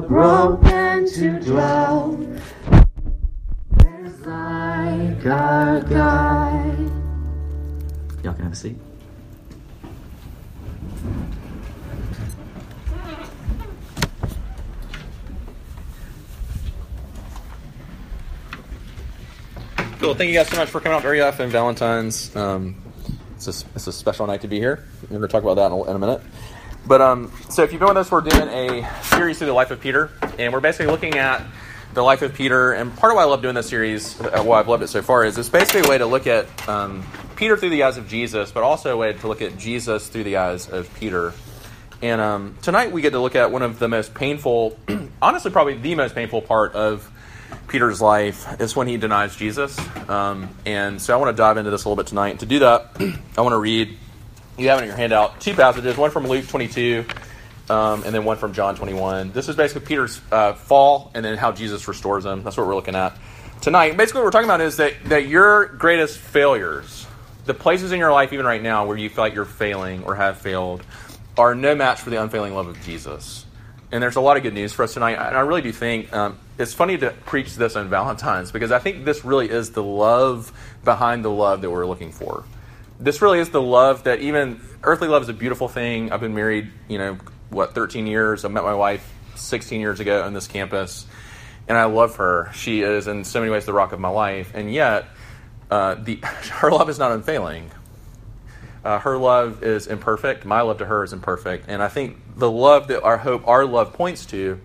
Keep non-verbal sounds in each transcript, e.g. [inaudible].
the broken to dwell. There's like our God. Y'all can have a seat. Cool. Thank you guys so much for coming out to RUF and Valentine's. Um, it's, a, it's a special night to be here. We're going to talk about that in a, in a minute. But um, so if you've been with us, we're doing a series through the life of Peter, and we're basically looking at the life of Peter. And part of why I love doing this series, uh, why I've loved it so far, is it's basically a way to look at um, Peter through the eyes of Jesus, but also a way to look at Jesus through the eyes of Peter. And um, tonight we get to look at one of the most painful, [clears throat] honestly, probably the most painful part of Peter's life is when he denies Jesus. Um, and so I want to dive into this a little bit tonight. To do that, [clears throat] I want to read, you have in your handout, two passages, one from Luke 22 um, and then one from John 21. This is basically Peter's uh, fall and then how Jesus restores him. That's what we're looking at tonight. Basically, what we're talking about is that, that your greatest failures, the places in your life, even right now, where you feel like you're failing or have failed, are no match for the unfailing love of Jesus. And there's a lot of good news for us tonight. And I really do think um, it's funny to preach this on Valentine's because I think this really is the love behind the love that we're looking for. This really is the love that even earthly love is a beautiful thing. I've been married, you know, what 13 years. I met my wife 16 years ago on this campus, and I love her. She is in so many ways the rock of my life, and yet uh, the [laughs] her love is not unfailing. Uh, her love is imperfect. My love to her is imperfect, and I think the love that our hope, our love points to,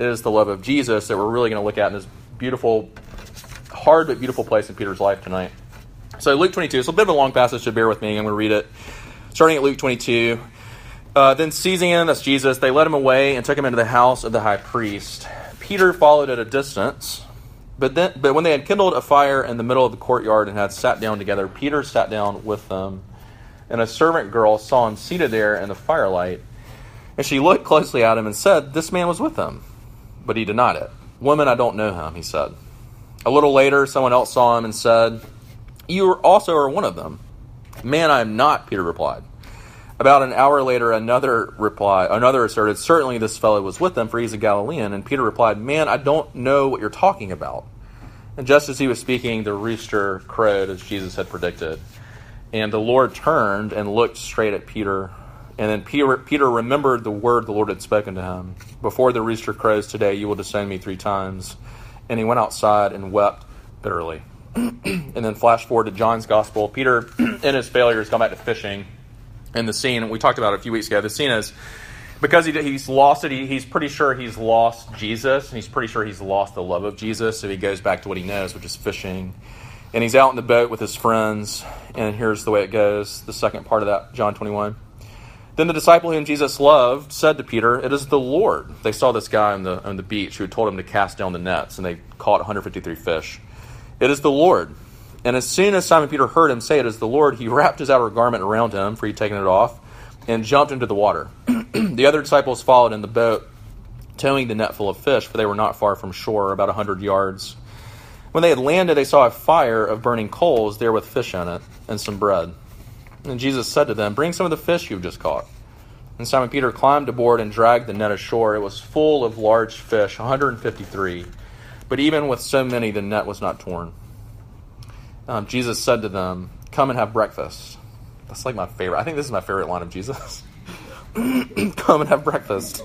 is the love of Jesus that we're really going to look at in this beautiful, hard but beautiful place in Peter's life tonight. So Luke 22. It's a bit of a long passage, so bear with me. I'm going to read it. Starting at Luke 22. Uh, then seizing him, that's Jesus, they led him away and took him into the house of the high priest. Peter followed at a distance, but then, but when they had kindled a fire in the middle of the courtyard and had sat down together, Peter sat down with them. And a servant girl saw him seated there in the firelight, and she looked closely at him and said, "This man was with them." But he denied it. "Woman, I don't know him," he said. A little later, someone else saw him and said, "You also are one of them." "Man, I am not," Peter replied. About an hour later, another reply, another asserted, "Certainly this fellow was with them, for he's a Galilean." And Peter replied, "Man, I don't know what you're talking about." And just as he was speaking, the rooster crowed, as Jesus had predicted. And the Lord turned and looked straight at Peter. And then Peter, Peter remembered the word the Lord had spoken to him: "Before the rooster crows today, you will disown me three times." And he went outside and wept bitterly. And then flash forward to John's gospel. Peter, in his failure, has gone back to fishing and the scene we talked about a few weeks ago. The scene is because he, he's lost it. He, he's pretty sure he's lost Jesus, and he's pretty sure he's lost the love of Jesus. So he goes back to what he knows, which is fishing. And he's out in the boat with his friends. And here's the way it goes. The second part of that, John 21. Then the disciple whom Jesus loved said to Peter, "It is the Lord." They saw this guy on the on the beach who had told him to cast down the nets, and they caught 153 fish. It is the Lord. And as soon as Simon Peter heard him say it is the Lord, he wrapped his outer garment around him, for he'd taken it off, and jumped into the water. [clears throat] the other disciples followed in the boat, towing the net full of fish, for they were not far from shore, about a hundred yards. When they had landed, they saw a fire of burning coals there with fish in it, and some bread. And Jesus said to them, Bring some of the fish you've just caught. And Simon Peter climbed aboard and dragged the net ashore. It was full of large fish, 153. But even with so many, the net was not torn. Um, Jesus said to them, Come and have breakfast. That's like my favorite. I think this is my favorite line of Jesus. [laughs] Come and have breakfast.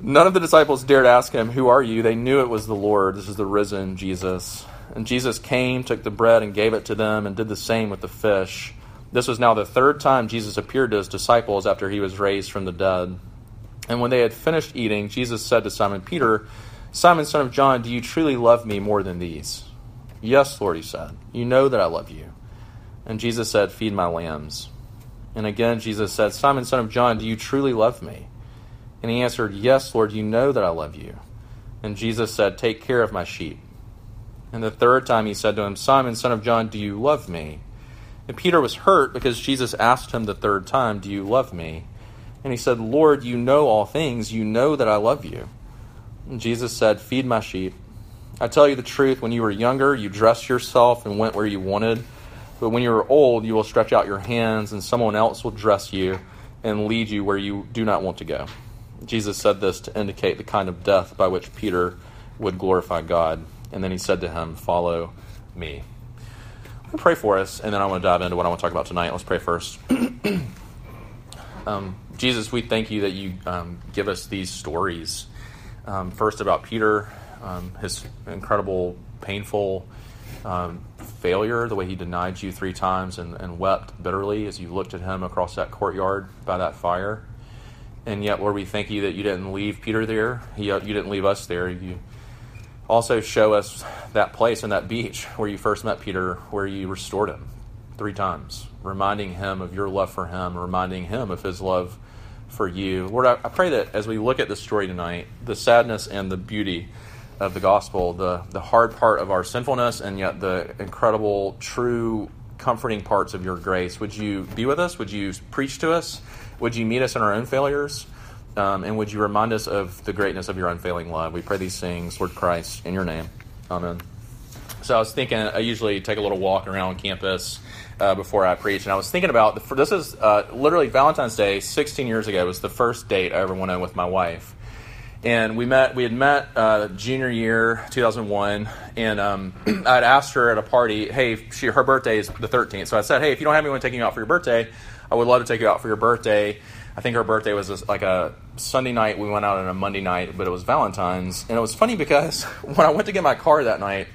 None of the disciples dared ask him, Who are you? They knew it was the Lord. This is the risen Jesus. And Jesus came, took the bread, and gave it to them, and did the same with the fish. This was now the third time Jesus appeared to his disciples after he was raised from the dead. And when they had finished eating, Jesus said to Simon Peter, Simon, son of John, do you truly love me more than these? Yes, Lord, he said. You know that I love you. And Jesus said, Feed my lambs. And again, Jesus said, Simon, son of John, do you truly love me? And he answered, Yes, Lord, you know that I love you. And Jesus said, Take care of my sheep. And the third time he said to him, Simon, son of John, do you love me? And Peter was hurt because Jesus asked him the third time, Do you love me? And he said, Lord, you know all things. You know that I love you. Jesus said, Feed my sheep. I tell you the truth, when you were younger, you dressed yourself and went where you wanted. But when you are old, you will stretch out your hands, and someone else will dress you and lead you where you do not want to go. Jesus said this to indicate the kind of death by which Peter would glorify God. And then he said to him, Follow me. Pray for us, and then I want to dive into what I want to talk about tonight. Let's pray first. [clears throat] um, Jesus, we thank you that you um, give us these stories. Um, first, about Peter, um, his incredible, painful um, failure, the way he denied you three times and, and wept bitterly as you looked at him across that courtyard by that fire. And yet, Lord, we thank you that you didn't leave Peter there. He, uh, you didn't leave us there. You also show us that place and that beach where you first met Peter, where you restored him three times, reminding him of your love for him, reminding him of his love for you. Lord, I, I pray that as we look at this story tonight, the sadness and the beauty of the gospel, the, the hard part of our sinfulness, and yet the incredible, true, comforting parts of your grace, would you be with us? Would you preach to us? Would you meet us in our own failures? Um, and would you remind us of the greatness of your unfailing love? We pray these things, Lord Christ, in your name. Amen. So I was thinking, I usually take a little walk around campus uh, before I preach, and I was thinking about the, this is uh, literally Valentine's Day, 16 years ago, was the first date I ever went on with my wife. And we met. We had met uh, junior year, 2001, and um, [clears throat] I had asked her at a party, "Hey, she, her birthday is the 13th." So I said, "Hey, if you don't have anyone taking you out for your birthday, I would love to take you out for your birthday." I think her birthday was like a Sunday night. We went out on a Monday night, but it was Valentine's. And it was funny because [laughs] when I went to get my car that night,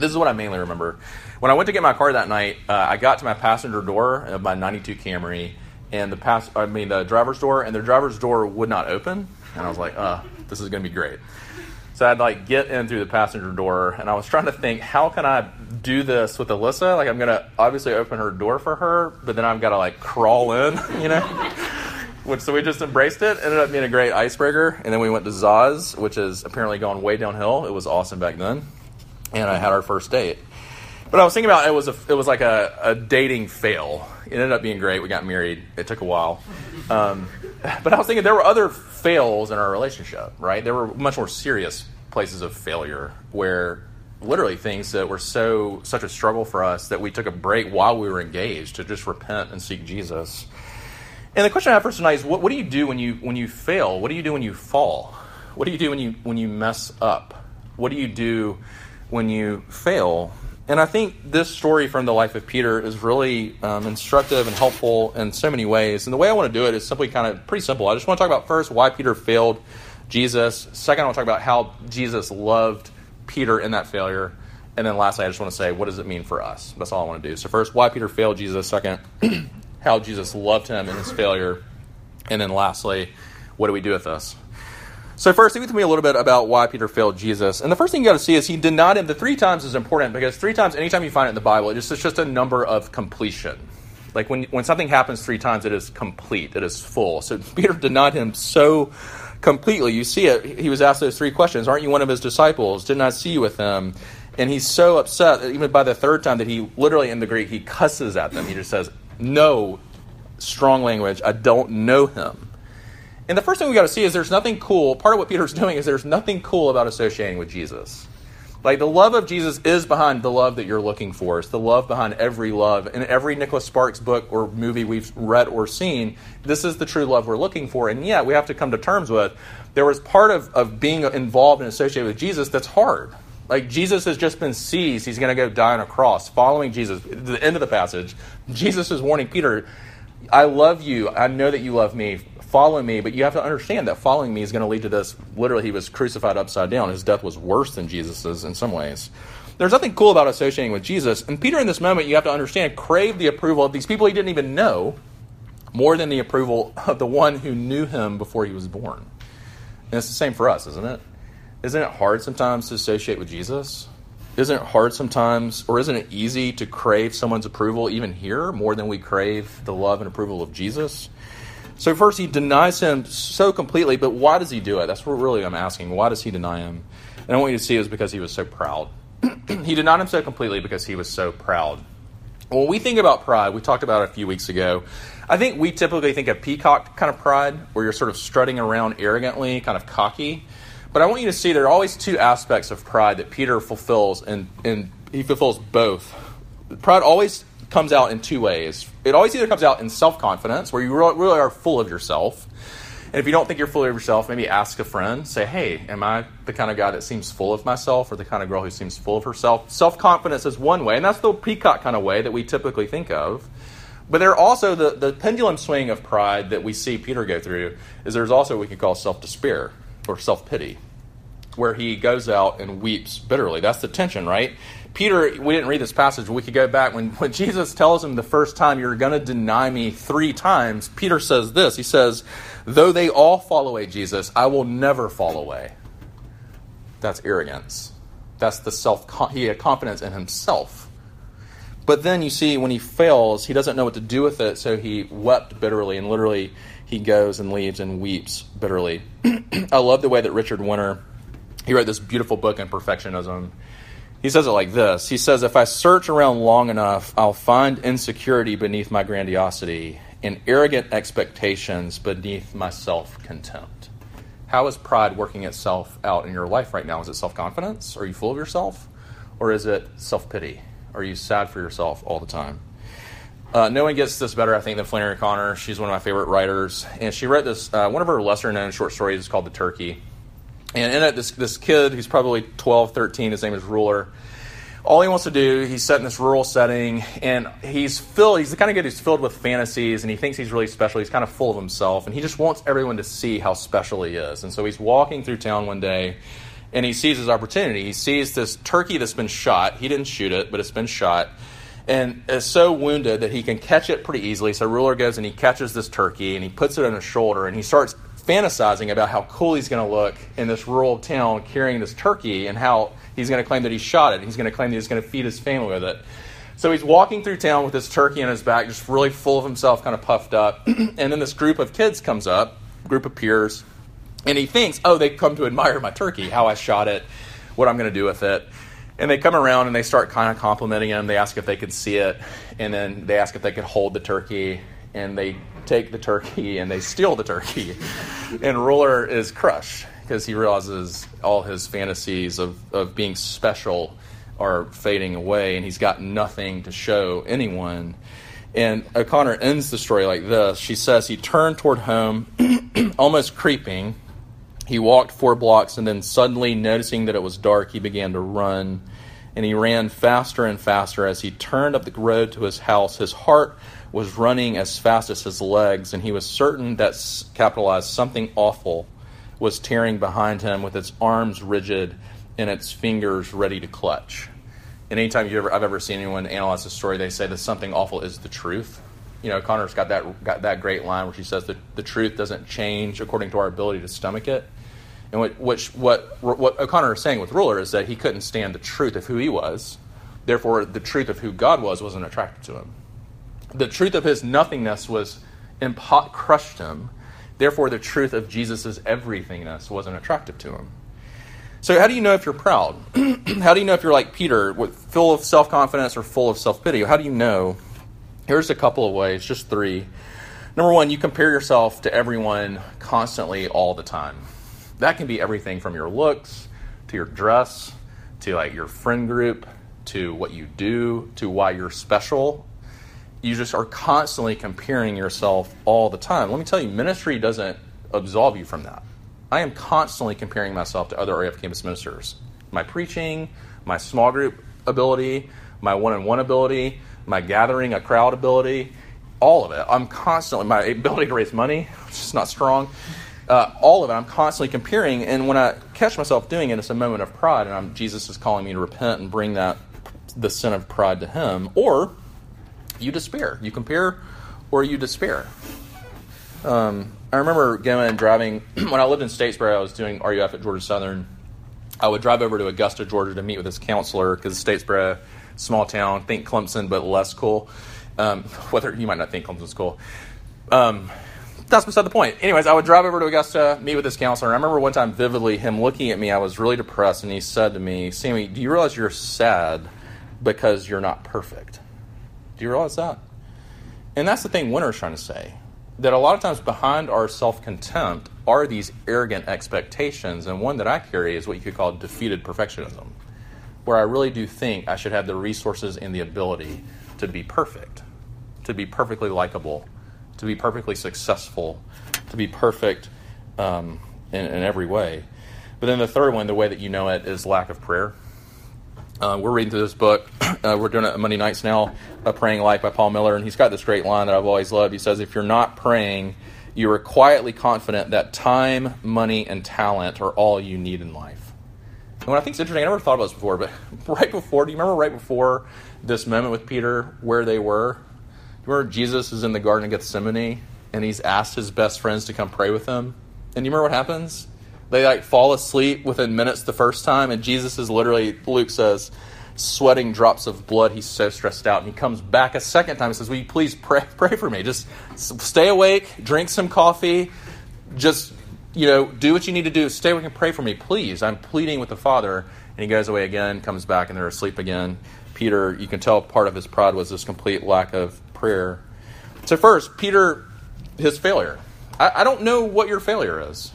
this is what I mainly remember. When I went to get my car that night, uh, I got to my passenger door of my 92 Camry, and the pass I mean the driver's door, and the driver's door would not open. And I was like, uh, this is going to be great. So I'd like get in through the passenger door, and I was trying to think, how can I do this with Alyssa? Like I'm gonna obviously open her door for her, but then I've got to like crawl in, [laughs] you know. Which, so we just embraced it. Ended up being a great icebreaker. And then we went to Zaz, which is apparently going way downhill. It was awesome back then. And I had our first date. But I was thinking about it was a, it was like a, a dating fail. It ended up being great. We got married. It took a while. Um, [laughs] but I was thinking there were other fails in our relationship, right? There were much more serious places of failure where literally things that were so such a struggle for us that we took a break while we were engaged to just repent and seek Jesus. And the question I have for tonight is what, what do you do when you when you fail? What do you do when you fall? What do you do when you when you mess up? What do you do when you fail? And I think this story from the life of Peter is really um, instructive and helpful in so many ways. And the way I want to do it is simply kind of pretty simple. I just want to talk about first why Peter failed Jesus. Second, I want to talk about how Jesus loved Peter in that failure. And then lastly, I just want to say, what does it mean for us? That's all I want to do. So, first, why Peter failed Jesus. Second, [clears throat] how Jesus loved him in his failure. And then lastly, what do we do with this? So first, think with me a little bit about why Peter failed Jesus. And the first thing you got to see is he denied him. The three times is important because three times, anytime you find it in the Bible, it's just, it's just a number of completion. Like when, when something happens three times, it is complete, it is full. So [laughs] Peter denied him so completely. You see it. He was asked those three questions Aren't you one of his disciples? Didn't I see you with him? And he's so upset, even by the third time, that he literally in the Greek, he cusses at them. He just says, No, strong language, I don't know him. And the first thing we got to see is there's nothing cool. Part of what Peter's doing is there's nothing cool about associating with Jesus. Like the love of Jesus is behind the love that you're looking for. It's the love behind every love. In every Nicholas Sparks book or movie we've read or seen, this is the true love we're looking for. And yet we have to come to terms with there was part of, of being involved and associated with Jesus that's hard. Like Jesus has just been seized. He's going to go die on a cross. Following Jesus, the end of the passage, Jesus is warning Peter, I love you. I know that you love me follow me, but you have to understand that following me is going to lead to this. Literally, he was crucified upside down. His death was worse than Jesus's in some ways. There's nothing cool about associating with Jesus. And Peter, in this moment, you have to understand, craved the approval of these people he didn't even know more than the approval of the one who knew him before he was born. And it's the same for us, isn't it? Isn't it hard sometimes to associate with Jesus? Isn't it hard sometimes, or isn't it easy to crave someone's approval even here more than we crave the love and approval of Jesus? So first he denies him so completely, but why does he do it? That's what really I'm asking. Why does he deny him? And I want you to see it was because he was so proud. [clears throat] he denied him so completely because he was so proud. When we think about pride, we talked about it a few weeks ago. I think we typically think of peacock kind of pride, where you're sort of strutting around arrogantly, kind of cocky. But I want you to see there are always two aspects of pride that Peter fulfills, and, and he fulfills both. Pride always comes out in two ways. It always either comes out in self confidence, where you really are full of yourself, And if you don't think you're full of yourself, maybe ask a friend. Say, hey, am I the kind of guy that seems full of myself or the kind of girl who seems full of herself? Self confidence is one way, and that's the peacock kind of way that we typically think of. But there are also the, the pendulum swing of pride that we see Peter go through is there's also what we can call self despair or self pity, where he goes out and weeps bitterly. That's the tension, right? Peter, we didn't read this passage, we could go back. When, when Jesus tells him the first time, You're going to deny me three times, Peter says this He says, Though they all fall away, Jesus, I will never fall away. That's arrogance. That's the self, he had confidence in himself. But then you see, when he fails, he doesn't know what to do with it, so he wept bitterly, and literally he goes and leaves and weeps bitterly. [clears throat] I love the way that Richard Winter, he wrote this beautiful book on perfectionism. He says it like this He says, If I search around long enough, I'll find insecurity beneath my grandiosity and arrogant expectations beneath my self contempt. How is pride working itself out in your life right now? Is it self confidence? Are you full of yourself? Or is it self pity? Are you sad for yourself all the time? Uh, no one gets this better, I think, than Flannery O'Connor. She's one of my favorite writers. And she wrote this, uh, one of her lesser known short stories is called The Turkey. And in it, this, this kid who's probably 12, 13, his name is Ruller. All he wants to do, he's set in this rural setting, and he's filled, he's the kind of kid who's filled with fantasies, and he thinks he's really special. He's kind of full of himself, and he just wants everyone to see how special he is. And so he's walking through town one day, and he sees his opportunity. He sees this turkey that's been shot. He didn't shoot it, but it's been shot and is so wounded that he can catch it pretty easily. So Ruller goes and he catches this turkey and he puts it on his shoulder and he starts fantasizing about how cool he's going to look in this rural town carrying this turkey and how he's going to claim that he shot it. He's going to claim that he's going to feed his family with it. So he's walking through town with this turkey on his back, just really full of himself, kind of puffed up. [clears throat] and then this group of kids comes up, group of peers, and he thinks, oh, they come to admire my turkey, how I shot it, what I'm going to do with it. And they come around and they start kind of complimenting him. They ask if they could see it, and then they ask if they could hold the turkey, and they take the turkey and they steal the turkey. and Ruller is crushed because he realizes all his fantasies of, of being special are fading away, and he's got nothing to show anyone. And O'Connor ends the story like this. She says he turned toward home, [clears throat] almost creeping, he walked four blocks and then suddenly, noticing that it was dark, he began to run. And he ran faster and faster as he turned up the road to his house. His heart was running as fast as his legs, and he was certain that, capitalized, something awful was tearing behind him with its arms rigid and its fingers ready to clutch. And anytime you ever, I've ever seen anyone analyze a story, they say that something awful is the truth you know, Connor's got that got that great line where she says that the truth doesn't change according to our ability to stomach it. And what, which, what, what O'Connor is saying with Ruller is that he couldn't stand the truth of who he was. Therefore, the truth of who God was wasn't attractive to him. The truth of his nothingness was impo- crushed him. Therefore, the truth of Jesus' everythingness wasn't attractive to him. So, how do you know if you're proud? [clears throat] how do you know if you're like Peter, with full of self confidence or full of self pity? How do you know? Here's a couple of ways, just three. Number one, you compare yourself to everyone constantly all the time. That can be everything from your looks to your dress to like your friend group to what you do to why you're special. You just are constantly comparing yourself all the time. Let me tell you, ministry doesn't absolve you from that. I am constantly comparing myself to other RUF campus ministers. My preaching, my small group ability, my one on one ability, my gathering a crowd ability, all of it. I'm constantly, my ability to raise money, [laughs] which is not strong uh, all of it. I'm constantly comparing, and when I catch myself doing it, it's a moment of pride, and I'm, Jesus is calling me to repent and bring that the sin of pride to Him. Or you despair. You compare, or you despair. Um, I remember going and driving [clears throat] when I lived in Statesboro. I was doing RUF at Georgia Southern. I would drive over to Augusta, Georgia, to meet with this counselor because Statesboro, small town, think Clemson, but less cool. Um, [laughs] whether you might not think Clemson's cool. Um, that's beside the point. Anyways, I would drive over to Augusta, meet with this counselor. I remember one time vividly him looking at me. I was really depressed, and he said to me, Sammy, do you realize you're sad because you're not perfect? Do you realize that? And that's the thing Winter's trying to say. That a lot of times behind our self contempt are these arrogant expectations, and one that I carry is what you could call defeated perfectionism, where I really do think I should have the resources and the ability to be perfect, to be perfectly likable to be perfectly successful, to be perfect um, in, in every way. But then the third one, the way that you know it, is lack of prayer. Uh, we're reading through this book. [clears throat] Uh, we're doing it Monday nights now, A Praying Life by Paul Miller, and he's got this great line that I've always loved. He says, If you're not praying, you are quietly confident that time, money, and talent are all you need in life. And what I think is interesting, I never thought about this before, but [laughs] right before, do you remember right before this moment with Peter where they were? Do you remember Jesus is in the Garden of Gethsemane and he's asked his best friends to come pray with him? And you remember what happens? They like fall asleep within minutes the first time, and Jesus is literally, Luke says, sweating drops of blood. He's so stressed out. And he comes back a second time and says, Will you please pray, [laughs] pray for me? Just stay awake, drink some coffee, just, you know, do what you need to do. Stay awake and pray for me, please. I'm pleading with the Father. And he goes away again, comes back, and they're asleep again. Peter, you can tell part of his pride was this complete lack of prayer. So, first, Peter, his failure. I, I don't know what your failure is.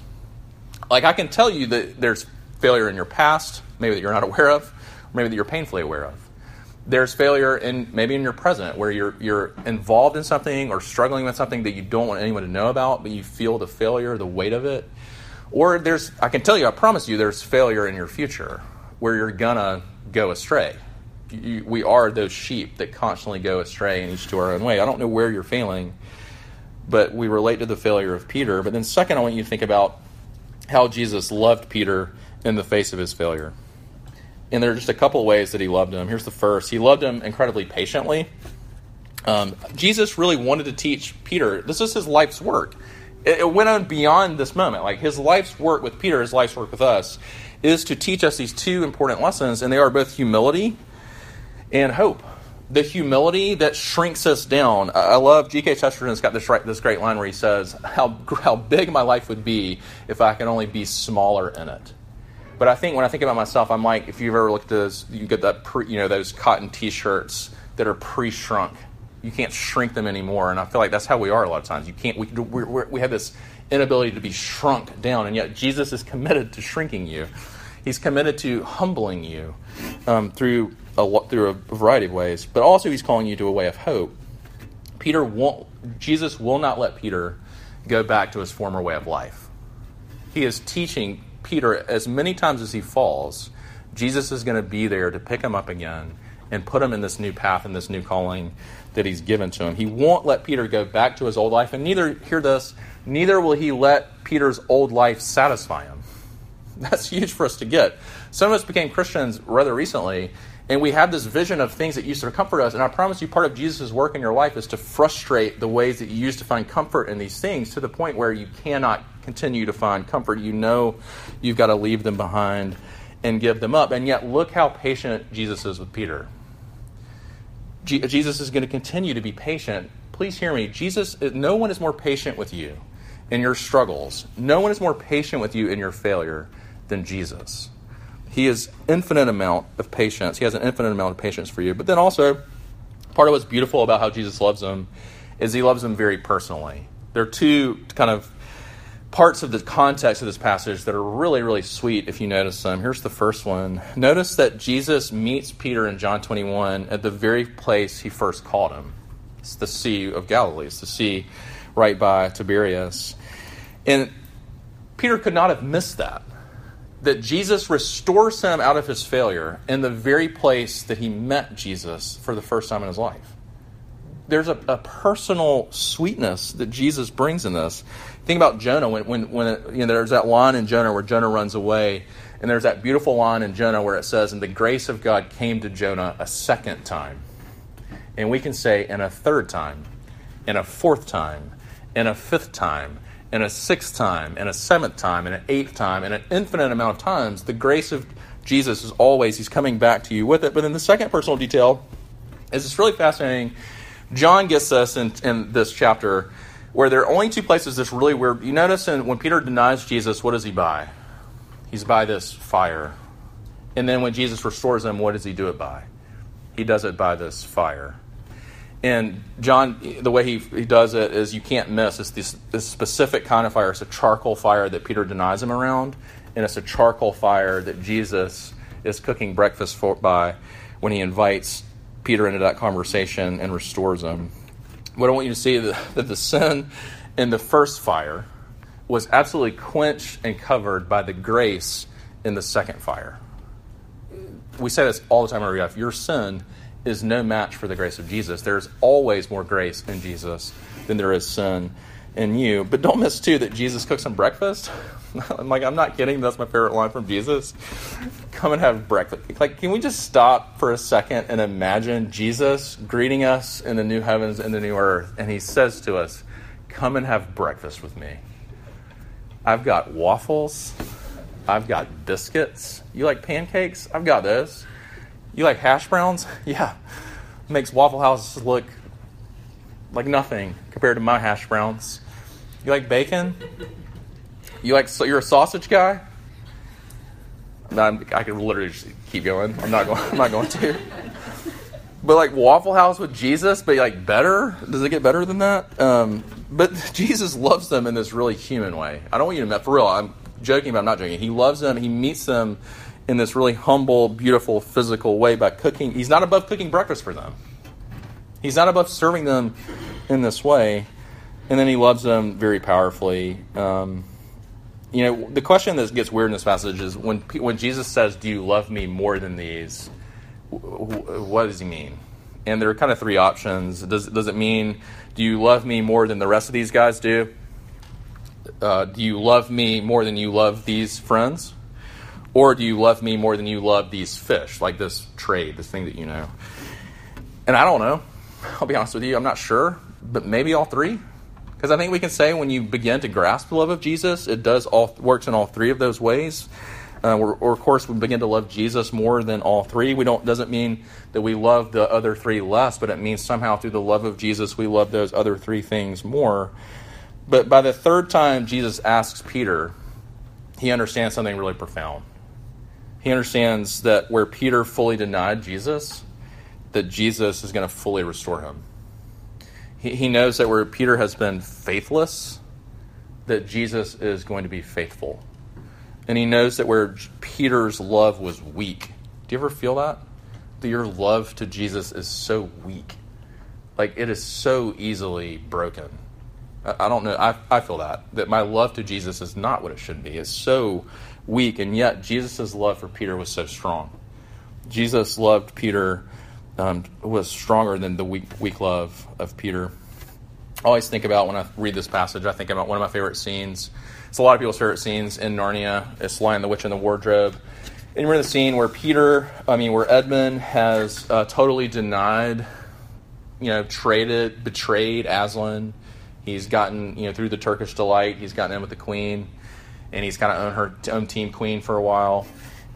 Like, I can tell you that there's failure in your past, maybe that you're not [laughs] aware of, maybe that you're painfully aware of. There's failure in maybe in your present, where you're you're involved in something or struggling with something that you don't want anyone to know about, but you feel the failure, the weight of it. Or there's, I can tell you, I promise you, there's failure in your future, where you're gonna go astray. You, we are those sheep that constantly go astray and each to our own way. I don't know where you're failing, but we relate to the failure of Peter. But then, second, I want you to think about how Jesus loved Peter in the face of his failure. And there are just a couple ways that he loved him. Here's the first He loved him incredibly patiently. Um, Jesus really wanted to teach Peter, this is his life's work. It, it went on beyond this moment. Like his life's work with Peter, his life's work with us, is to teach us these two important lessons, and they are both humility and hope the humility that shrinks us down. I love G.K. Chesterton's got this right, this great line where he says, "How how big my life would be if I could only be smaller in it." But I think when I think about myself, I'm like, if you've ever looked at those, you get that pre, you know those cotton T-shirts that are pre-shrunk. You can't shrink them anymore, and I feel like that's how we are a lot of times. You can't. We we we have this inability to be shrunk down, and yet Jesus is committed to shrinking you. He's committed to humbling you um, through a, through a variety of ways, but also he's calling you to a way of hope. Peter won't, Jesus will not let Peter go back to his former way of life. He is teaching Peter as many times as he falls, Jesus is going to be there to pick him up again and put him in this new path and this new calling that he's given to him. He won't let Peter go back to his old life, and neither, hear this, neither will he let Peter's old life satisfy him. [laughs] That's huge for us to get. Some of us became Christians rather recently, and we have this vision of things that used to comfort us. And I promise you, part of Jesus' work in your life is to frustrate the ways that you used to find comfort in these things to the point where you cannot continue to find comfort. You know you've got to leave them behind and give them up. And yet, look how patient Jesus is with Peter. Jesus is going to continue to be patient. Please hear me. Jesus, no one is more patient with you in your struggles. No one is more patient with you in your failure than Jesus. He has infinite amount of patience. He has an infinite amount of patience for you. But then also, part of what's beautiful about how Jesus loves him is he loves him very personally. There are two kind of parts of the context of this passage that are really, really sweet if you notice them. Here's the first one. Notice that Jesus meets Peter in John 21 at the very place he first called him. It's the Sea of Galilee. It's the sea right by Tiberias. And Peter could not have missed that that Jesus restores him out of his failure in the very place that he met Jesus for the first time in his life. There's a, a personal sweetness that Jesus brings in this. Think about Jonah when, when, when it, you know, there's that line in Jonah where Jonah runs away, and there's that beautiful line in Jonah where it says, And the grace of God came to Jonah a second time. And we can say, and a third time, and a fourth time, and a fifth time, and a sixth time, and a seventh time, and an eighth time, and an infinite amount of times, the grace of Jesus is always, he's coming back to you with it. But then the second personal detail is it's really fascinating. John gets us in, in this chapter where there are only two places that's really weird. You notice in, when Peter denies Jesus, what does he by? He's by this fire. And then when Jesus restores him, what does he do it by? He does it by this fire. And John, the way he, he does it is you can't miss. It's this, this specific kind of fire. It's a charcoal fire that Peter denies him around, and it's a charcoal fire that Jesus is cooking breakfast for, by when he invites Peter into that conversation and restores him. What I want you to see is that the sin in the first fire was absolutely quenched and covered by the grace in the second fire. We say this all the time in our life. Your sin is no match for the grace of Jesus. There's always more grace in Jesus than there is sin in you. But don't miss, too, that Jesus cooks some breakfast. [laughs] I'm like, I'm not kidding. That's my favorite line from Jesus. Come and have breakfast. Like, can we just stop for a second and imagine Jesus greeting us in the new heavens and the new earth? And he says to us, Come and have breakfast with me. I've got waffles. I've got biscuits. You like pancakes? I've got those. You like hash browns? [laughs] Yeah. Makes Waffle House look like nothing compared to my hash browns. You like bacon? You like so you're a sausage guy? I'm, I could literally just keep going. I'm not going. [laughs] I'm not going to. But like Waffle House with Jesus, but like better. Does it get better than that? Um, but [laughs] Jesus loves them in this really human way. I don't want you to for real. I'm joking, but I'm not joking. He loves them. He meets them in this really humble, beautiful, physical way by cooking. He's not above cooking breakfast for them. He's not above serving them in this way. And then he loves them very powerfully. Um, you know, the question that gets weird in this passage is when when Jesus says, "Do you love me more than these?" What does he mean? And there are kind of three options. Does does it mean, "Do you love me more than the rest of these guys do?" Uh, do you love me more than you love these friends? Or do you love me more than you love these fish, like this trade, this thing that you know? And I don't know. I'll be honest with you, I'm not sure, but maybe all three. Because I think we can say when you begin to grasp the love of Jesus, it does all works in all three of those ways. Uh, or, or, of course, we begin to love Jesus more than all three. We don't doesn't mean that we love the other three less, but it means somehow through the love of Jesus, we love those other three things more. But by the third time Jesus asks Peter, he understands something really profound. He understands that where Peter fully denied Jesus, that Jesus is going to fully restore him. He, he knows that where Peter has been faithless, that Jesus is going to be faithful. And he knows that where Peter's love was weak. Do you ever feel that? That your love to Jesus is so weak. Like it is so easily broken. I, don't know. I, I feel that. That my love to Jesus is not what it should be. It's so weak, and yet Jesus' love for Peter was so strong. Jesus loved Peter, um, was stronger than the weak, weak love of Peter. I always think about when I read this passage, I think about one of my favorite scenes. It's a lot of people's favorite scenes in Narnia. It's Lion, the Witch, and the Wardrobe. And remember the scene where Peter, I mean, where Edmund has uh, totally denied, you know, traded, betrayed Aslan. He's gotten, you know, through the Turkish delight, he's gotten in with the queen and he's kind of owned her own team queen for a while.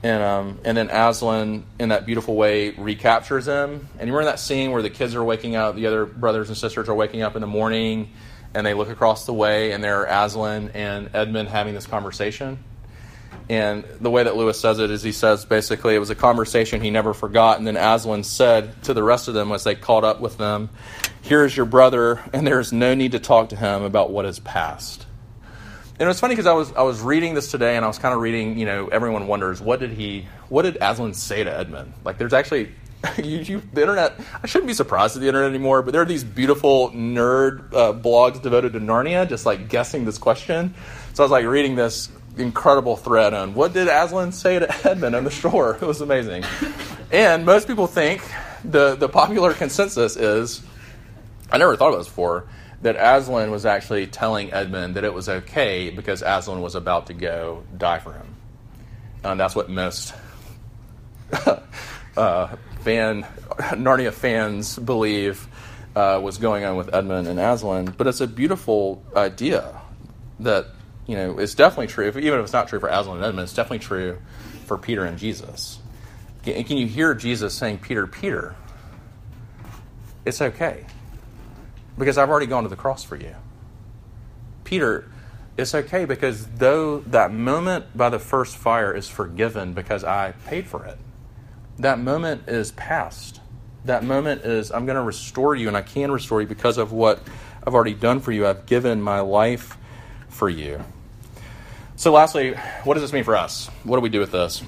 And um, and then Aslan, in that beautiful way, recaptures him. And you remember that scene where the kids are waking up, the other brothers and sisters are waking up in the morning, and they look across the way, and there are Aslan and Edmund having this conversation. And the way that Lewis says it is he says basically it was a conversation he never forgot. And then Aslan said to the rest of them as they caught up with them, Here is your brother, and there is no need to talk to him about what is past. And it was funny because I was I was reading this today, and I was kind of reading. You know, everyone wonders what did he, what did Aslan say to Edmund? Like, there's actually, [laughs] you, you, the internet. I shouldn't be surprised at the internet anymore, but there are these beautiful nerd uh, blogs devoted to Narnia, just like guessing this question. So I was like reading this incredible thread on what did Aslan say to [laughs] Edmund on the shore. It was amazing, and most people think the the popular consensus is. I never thought about this before that Aslan was actually telling Edmund that it was okay because Aslan was about to go die for him. And that's what most [laughs] uh, fan Narnia fans believe uh, was going on with Edmund and Aslan. But it's a beautiful idea that you know it's definitely true. Even if it's not true for Aslan and Edmund, it's definitely true for Peter and Jesus. Can you hear Jesus saying, "Peter, Peter, it's okay." Because I've already gone to the cross for you. Peter, it's okay because though that moment by the first fire is forgiven because I paid for it, that moment is past. That moment is, I'm going to restore you, and I can restore you because of what I've already done for you. I've given my life for you. So, lastly, what does this mean for us? What do we do with this?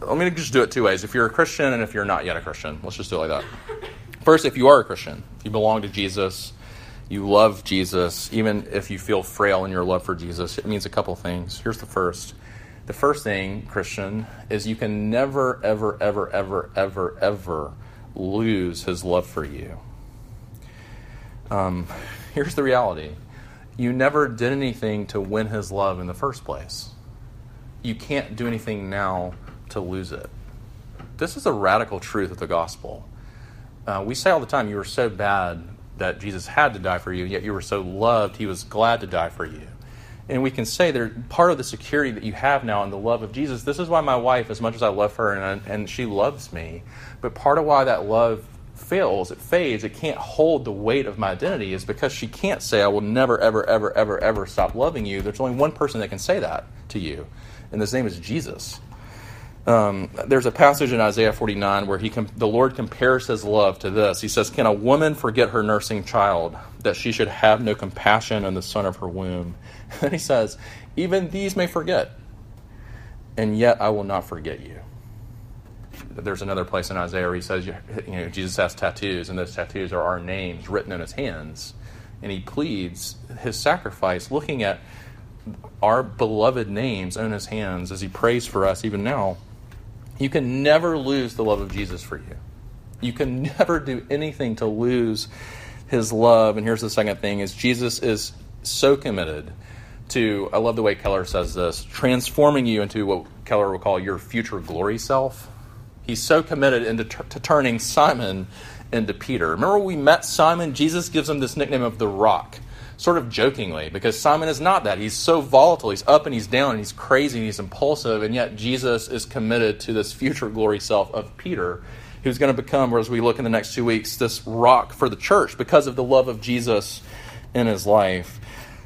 Let me just do it two ways. If you're a Christian and if you're not yet a Christian, let's just do it like that. First, if you are a Christian, you belong to Jesus, you love Jesus, even if you feel frail in your love for Jesus, it means a couple things. Here's the first. The first thing, Christian, is you can never, ever, ever, ever, ever, ever lose his love for you. Um, here's the reality you never did anything to win his love in the first place. You can't do anything now to lose it. This is a radical truth of the gospel. Uh, we say all the time, you were so bad that Jesus had to die for you, yet you were so loved, he was glad to die for you. And we can say that part of the security that you have now in the love of Jesus. This is why my wife, as much as I love her and, and she loves me, but part of why that love fails, it fades, it can't hold the weight of my identity is because she can't say, I will never, ever, ever, ever, ever stop loving you. There's only one person that can say that to you, and his name is Jesus. Um, there's a passage in Isaiah 49 where he com- the Lord compares his love to this. He says, Can a woman forget her nursing child, that she should have no compassion on the son of her womb? [laughs] And he says, Even these may forget, and yet I will not forget you. There's another place in Isaiah where he says, you know, Jesus has tattoos, and those tattoos are our names written in his hands. And he pleads his sacrifice, looking at our beloved names on his hands as he prays for us even now. You can never lose the love of Jesus for you. You can [laughs] never do anything to lose his love. And here's the second thing is Jesus is so committed to I love the way Keller says this, transforming you into what Keller would call your future glory self. He's so committed into t- to turning Simon into Peter. Remember we met Simon, Jesus gives him this nickname of the rock sort of jokingly, because Simon is not that. He's so volatile. He's up and he's down, and he's crazy and he's impulsive, and yet Jesus is committed to this future glory self of Peter, who's going to become, as we look in the next two weeks, this rock for the church because of the love of Jesus in his life.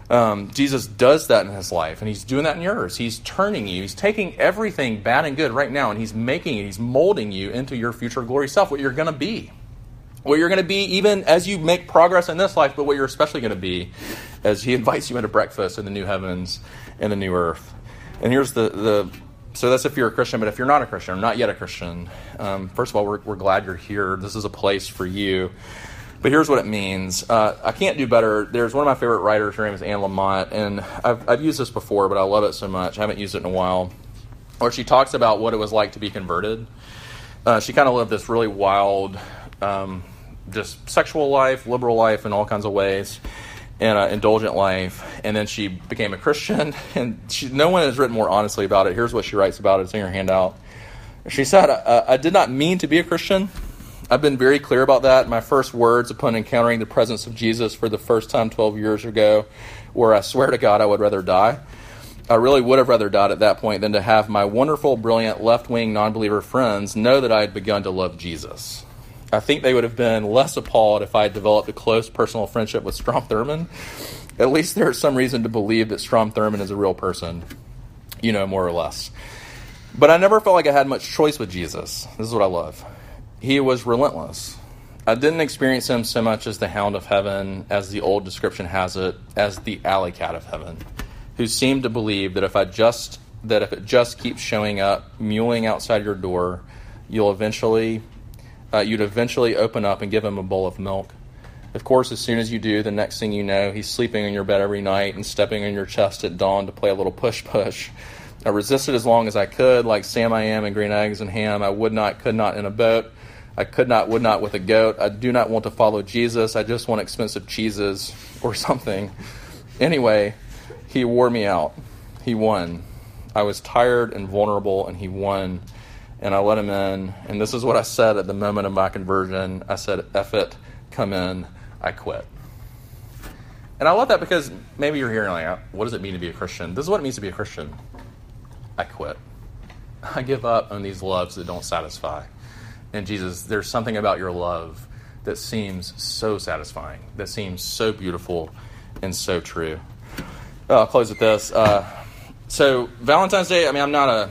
Um, Jesus does that in his life, and he's doing that in yours. He's turning you. He's taking everything bad and good right now, and he's making it, he's molding you into your future glory self, what you're going to be what you're going to be even as you make progress in this life, but what you're especially going to be as He [laughs] invites you into breakfast in the new heavens and the new earth. And here's the, the so that's if you're a Christian, but if you're not a Christian, or not yet a Christian, um, first of all, we're, we're glad you're here. This is a place for you. But here's what it means. Uh, I can't do better. There's one of my favorite writers. Her name is Anne Lamott, and I've, I've used this before, but I love it so much. I haven't used it in a while. Where she talks about what it was like to be converted. Uh, she kind of lived this really wild, um, just sexual life, liberal life in all kinds of ways, and an indulgent life. And then she became a Christian, [laughs] and she, no one has written more honestly about it. Here's what she writes about it. It's in her handout. She said, I, I did not mean to be a Christian. I've been very clear about that. My first words upon encountering the presence of Jesus for the first time 12 years ago were, I swear to God, I would rather die. I really would have rather died at that point than to have my wonderful, brilliant, left wing non believer friends know that I had begun to love Jesus. I think they would have been less appalled if I had developed a close personal friendship with Strom Thurmond. At least there is some reason to believe that Strom Thurmond is a real person, you know, more or less. But I never felt like I had much choice with Jesus. This is what I love. He was relentless. I didn't experience him so much as the hound of heaven, as the old description has it, as the alley cat of heaven, who seemed to believe that if I just that if it just keeps showing up, mewing outside your door, you'll eventually uh, you'd eventually open up and give him a bowl of milk. Of course, as soon as you do, the next thing you know, he's sleeping in your bed every night and stepping on your chest at dawn to play a little push push. I resisted as long as I could, like Sam I am in green eggs and ham. I would not, could not in a boat. I could not, would not with a goat. I do not want to follow Jesus. I just want expensive cheeses or [laughs] something. Anyway, he wore me out. He won. I was tired and vulnerable, and he won and I let him in. And this is what I said at the moment of my conversion. I said, F it, come in, I quit. And I love that because maybe you're hearing like, what does it mean to be a Christian? This is what it means to be a Christian. I quit. I give up on these loves that don't satisfy. And Jesus, there's something about your love that seems so satisfying, that seems so beautiful and so true. I'll close with this. Uh, so Valentine's Day. I mean, I'm not a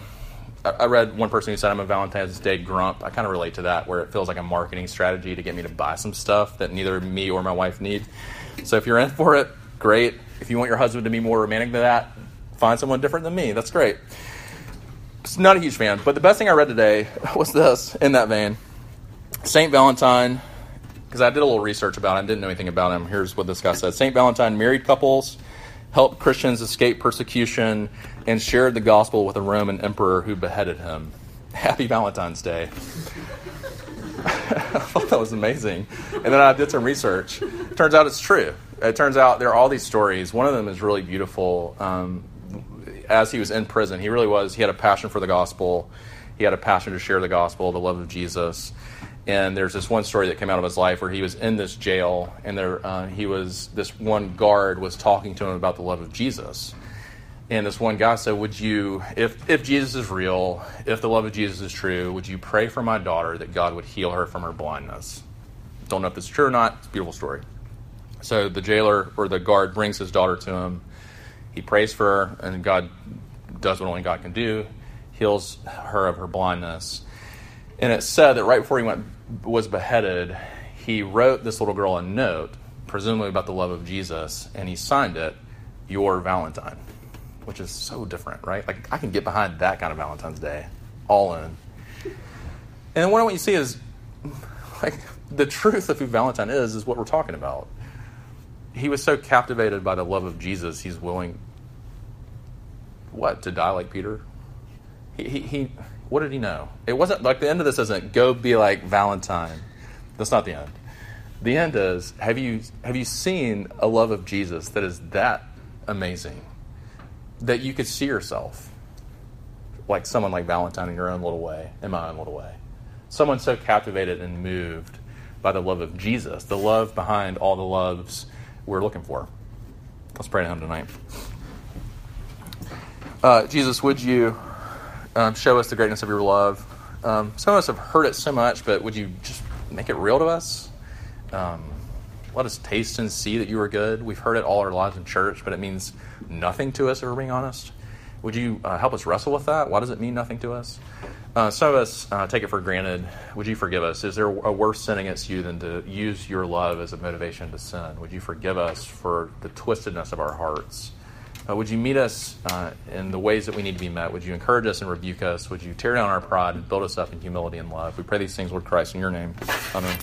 I read one person who said I'm a Valentine's Day grump. I kind of relate to that, where it feels like a marketing strategy to get me to buy some stuff that neither me or my wife need. So if you're in for it, great. If you want your husband to be more romantic than that, find someone different than me. That's great. It's not a huge fan, but the best thing I read today [laughs] was this in that vein. Saint Valentine because I did a little research about him, didn't know anything about him. Here's what this guy said St. Valentine married couples, helped Christians escape persecution, and shared the gospel with a Roman emperor who beheaded him. [laughs] Happy Valentine's Day. [laughs] I thought that was amazing. And then I did some research. Turns out it's true. It turns out there are all these stories. One of them is really beautiful. Um, as he was in prison, he really was, he had a passion for the gospel. He had a passion to share the gospel, the love of Jesus. And there's this one story that came out of his life where he was in this jail, and there uh, he was. This one guard was talking to him about the love of Jesus, and this one guy said, "Would you, if if Jesus is real, if the love of Jesus is true, would you pray for my daughter that God would heal her from her blindness?" Don't know if it's true or not. It's a beautiful story. So the jailer or the guard brings his daughter to him. He prays for her, and God does what only God can do, heals her of her blindness. And it said that right before he went was beheaded, he wrote this little girl a note, presumably about the love of Jesus, and he signed it, "Your Valentine," which is so different, right? Like I can get behind that kind of Valentine's Day, all in. And what I want you to see is, like, the truth of who Valentine is is what we're talking about. He was so captivated by the love of Jesus, he's willing, what, to die like Peter? He, he, he what did he know? It wasn't like the end of this isn't go be like Valentine. That's not the end. The end is have you have you seen a love of Jesus that is that amazing that you could see yourself like someone like Valentine in your own little way, in my own little way. Someone so captivated and moved by the love of Jesus, the love behind all the loves we're looking for. Let's pray to Him tonight. Uh, Jesus, would you um, show us the greatness of your love. Um, some of us have heard it so much, but would you just make it real to us? Um, let us taste and see that you are good. We've heard it all our lives in church, but it means nothing to us if we're being honest. Would you uh, help us wrestle with that? Why does it mean nothing to us? Uh, some of us uh, take it for granted. Would you forgive us? Is there a worse sin against you than to use your love as a motivation to sin? Would you forgive us for the twistedness of our hearts? Uh, would you meet us uh, in the ways that we need to be met? Would you encourage us and rebuke us? Would you tear down our pride and build us up in humility and love? We pray these things, Lord Christ, in your name. Amen.